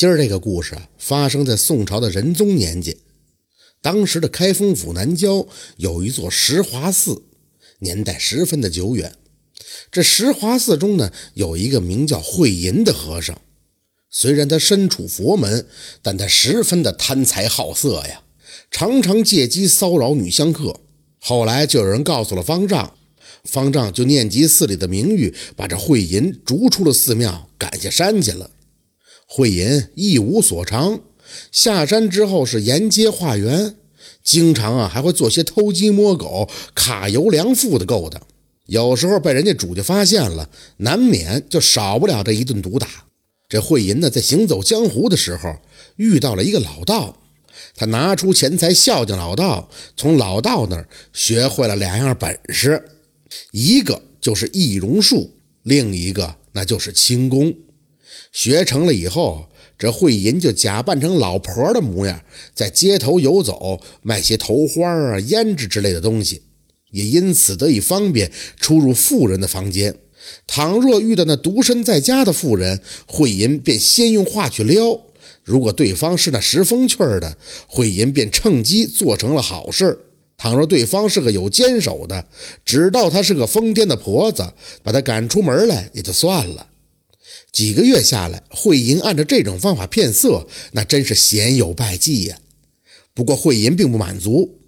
今儿这个故事，发生在宋朝的仁宗年间。当时的开封府南郊有一座石华寺，年代十分的久远。这石华寺中呢，有一个名叫慧银的和尚。虽然他身处佛门，但他十分的贪财好色呀，常常借机骚扰女香客。后来就有人告诉了方丈，方丈就念及寺里的名誉，把这慧银逐出了寺庙，赶下山去了。慧银一无所长，下山之后是沿街化缘，经常啊还会做些偷鸡摸狗、卡油粮赋的勾当。有时候被人家主家发现了，难免就少不了这一顿毒打。这慧银呢，在行走江湖的时候遇到了一个老道，他拿出钱财孝敬老道，从老道那儿学会了两样本事，一个就是易容术，另一个那就是轻功。学成了以后，这慧银就假扮成老婆的模样，在街头游走，卖些头花啊、胭脂之类的东西，也因此得以方便出入富人的房间。倘若遇到那独身在家的妇人，慧银便先用话去撩；如果对方是那识风趣的，慧银便趁机做成了好事；倘若对方是个有坚守的，知道她是个疯癫的婆子，把她赶出门来也就算了。几个月下来，慧银按照这种方法骗色，那真是鲜有败绩呀。不过慧银并不满足，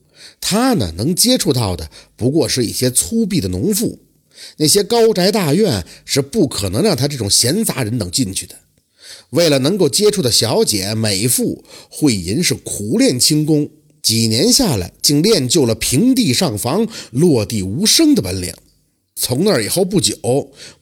他呢能接触到的不过是一些粗鄙的农妇，那些高宅大院是不可能让他这种闲杂人等进去的。为了能够接触的小姐美妇，慧银是苦练轻功，几年下来，竟练就了平地上房、落地无声的本领。从那以后不久，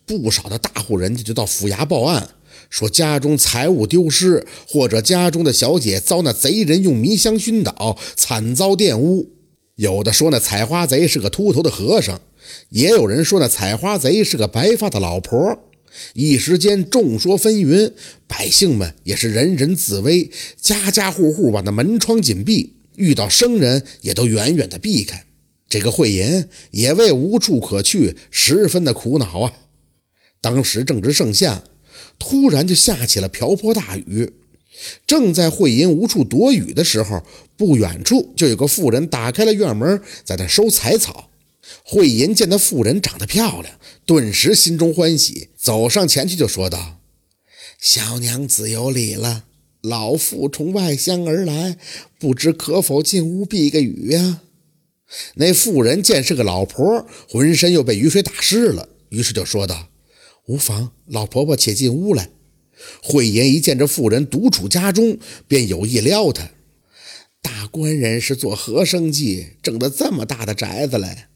不少的大户人家就到府衙报案，说家中财物丢失，或者家中的小姐遭那贼人用迷香熏倒，惨遭玷污。有的说那采花贼是个秃头的和尚，也有人说那采花贼是个白发的老婆。一时间众说纷纭，百姓们也是人人自危，家家户户把那门窗紧闭，遇到生人也都远远的避开。这个慧银也为无处可去，十分的苦恼啊。当时正值盛夏，突然就下起了瓢泼大雨。正在慧银无处躲雨的时候，不远处就有个妇人打开了院门，在那收柴草。慧银见那妇人长得漂亮，顿时心中欢喜，走上前去就说道：“小娘子有礼了，老妇从外乡而来，不知可否进屋避个雨呀？”那妇人见是个老婆，浑身又被雨水打湿了，于是就说道：“无妨，老婆婆且进屋来。”慧银一见这妇人独处家中，便有意撩她。大官人是做何生计，挣得这么大的宅子来？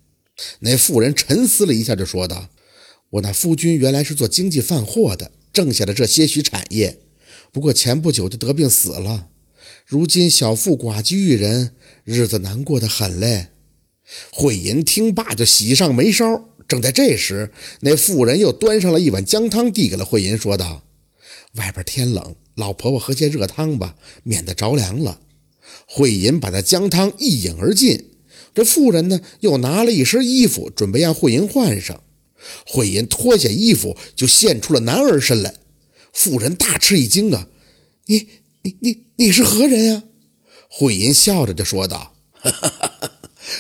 那妇人沉思了一下，就说道：“我那夫君原来是做经济贩货的，挣下了这些许产业，不过前不久就得病死了。如今小妇寡居一人，日子难过的很嘞。”慧银听罢，就喜上眉梢。正在这时，那妇人又端上了一碗姜汤，递给了慧银，说道：“外边天冷，老婆婆喝些热汤吧，免得着凉了。”慧银把那姜汤一饮而尽。这妇人呢，又拿了一身衣服，准备让慧银换上。慧银脱下衣服，就现出了男儿身来。妇人大吃一惊啊！“你、你、你、你是何人呀？”慧银笑着就说道：“哈哈哈哈。”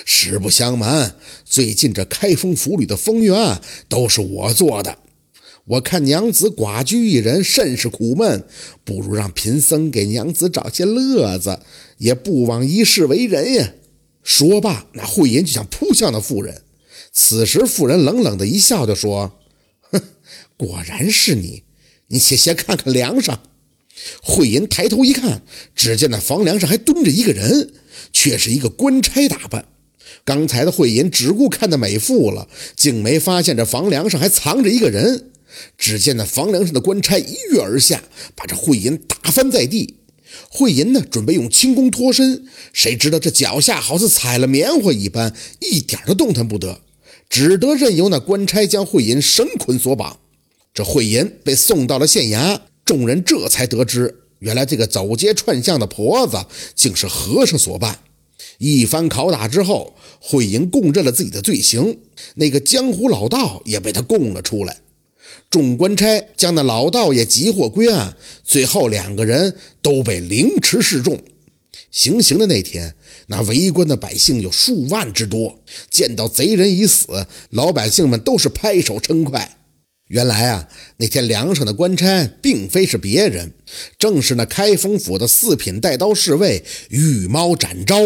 实不相瞒，最近这开封府里的风月都是我做的。我看娘子寡居一人，甚是苦闷，不如让贫僧给娘子找些乐子，也不枉一世为人呀。说罢，那慧银就想扑向那妇人。此时，妇人冷冷的一笑，就说：“哼，果然是你，你且先看看梁上。”慧银抬头一看，只见那房梁上还蹲着一个人，却是一个官差打扮。刚才的慧银只顾看那美妇了，竟没发现这房梁上还藏着一个人。只见那房梁上的官差一跃而下，把这慧银打翻在地。慧银呢，准备用轻功脱身，谁知道这脚下好似踩了棉花一般，一点都动弹不得，只得任由那官差将慧银绳捆锁绑。这慧银被送到了县衙，众人这才得知，原来这个走街串巷的婆子竟是和尚所扮。一番拷打之后，慧银供认了自己的罪行，那个江湖老道也被他供了出来。众官差将那老道也急获归案，最后两个人都被凌迟示众。行刑的那天，那围观的百姓有数万之多，见到贼人已死，老百姓们都是拍手称快。原来啊，那天梁上的官差并非是别人，正是那开封府的四品带刀侍卫御猫展昭，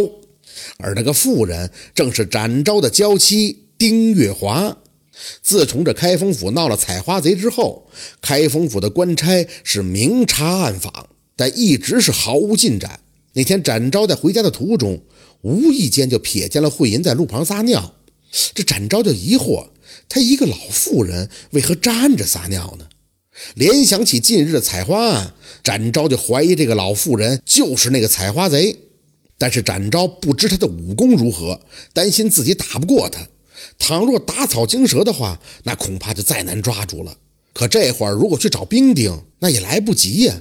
而那个妇人正是展昭的娇妻丁月华。自从这开封府闹了采花贼之后，开封府的官差是明察暗访，但一直是毫无进展。那天展昭在回家的途中，无意间就瞥见了慧银在路旁撒尿，这展昭就疑惑。他一个老妇人为何站着撒尿呢？联想起近日的采花案，展昭就怀疑这个老妇人就是那个采花贼。但是展昭不知他的武功如何，担心自己打不过他。倘若打草惊蛇的话，那恐怕就再难抓住了。可这会儿如果去找兵丁，那也来不及呀。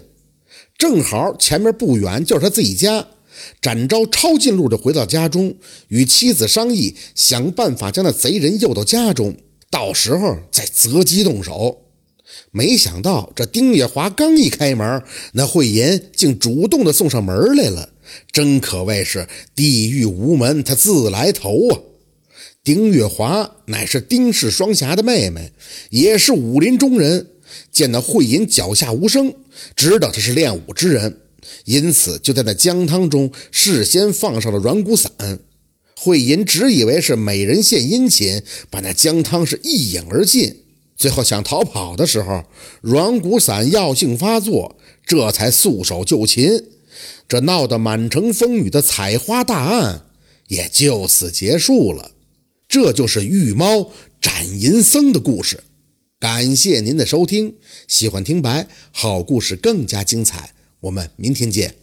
正好前面不远就是他自己家，展昭抄近路就回到家中，与妻子商议，想办法将那贼人诱到家中。到时候再择机动手。没想到这丁月华刚一开门，那慧银竟主动的送上门来了，真可谓是地狱无门，他自来投啊！丁月华乃是丁氏双侠的妹妹，也是武林中人。见那慧银脚下无声，知道他是练武之人，因此就在那姜汤中事先放上了软骨散。慧银只以为是美人献殷勤，把那姜汤是一饮而尽。最后想逃跑的时候，软骨散药性发作，这才束手就擒。这闹得满城风雨的采花大案也就此结束了。这就是玉猫斩银僧的故事。感谢您的收听，喜欢听白好故事更加精彩，我们明天见。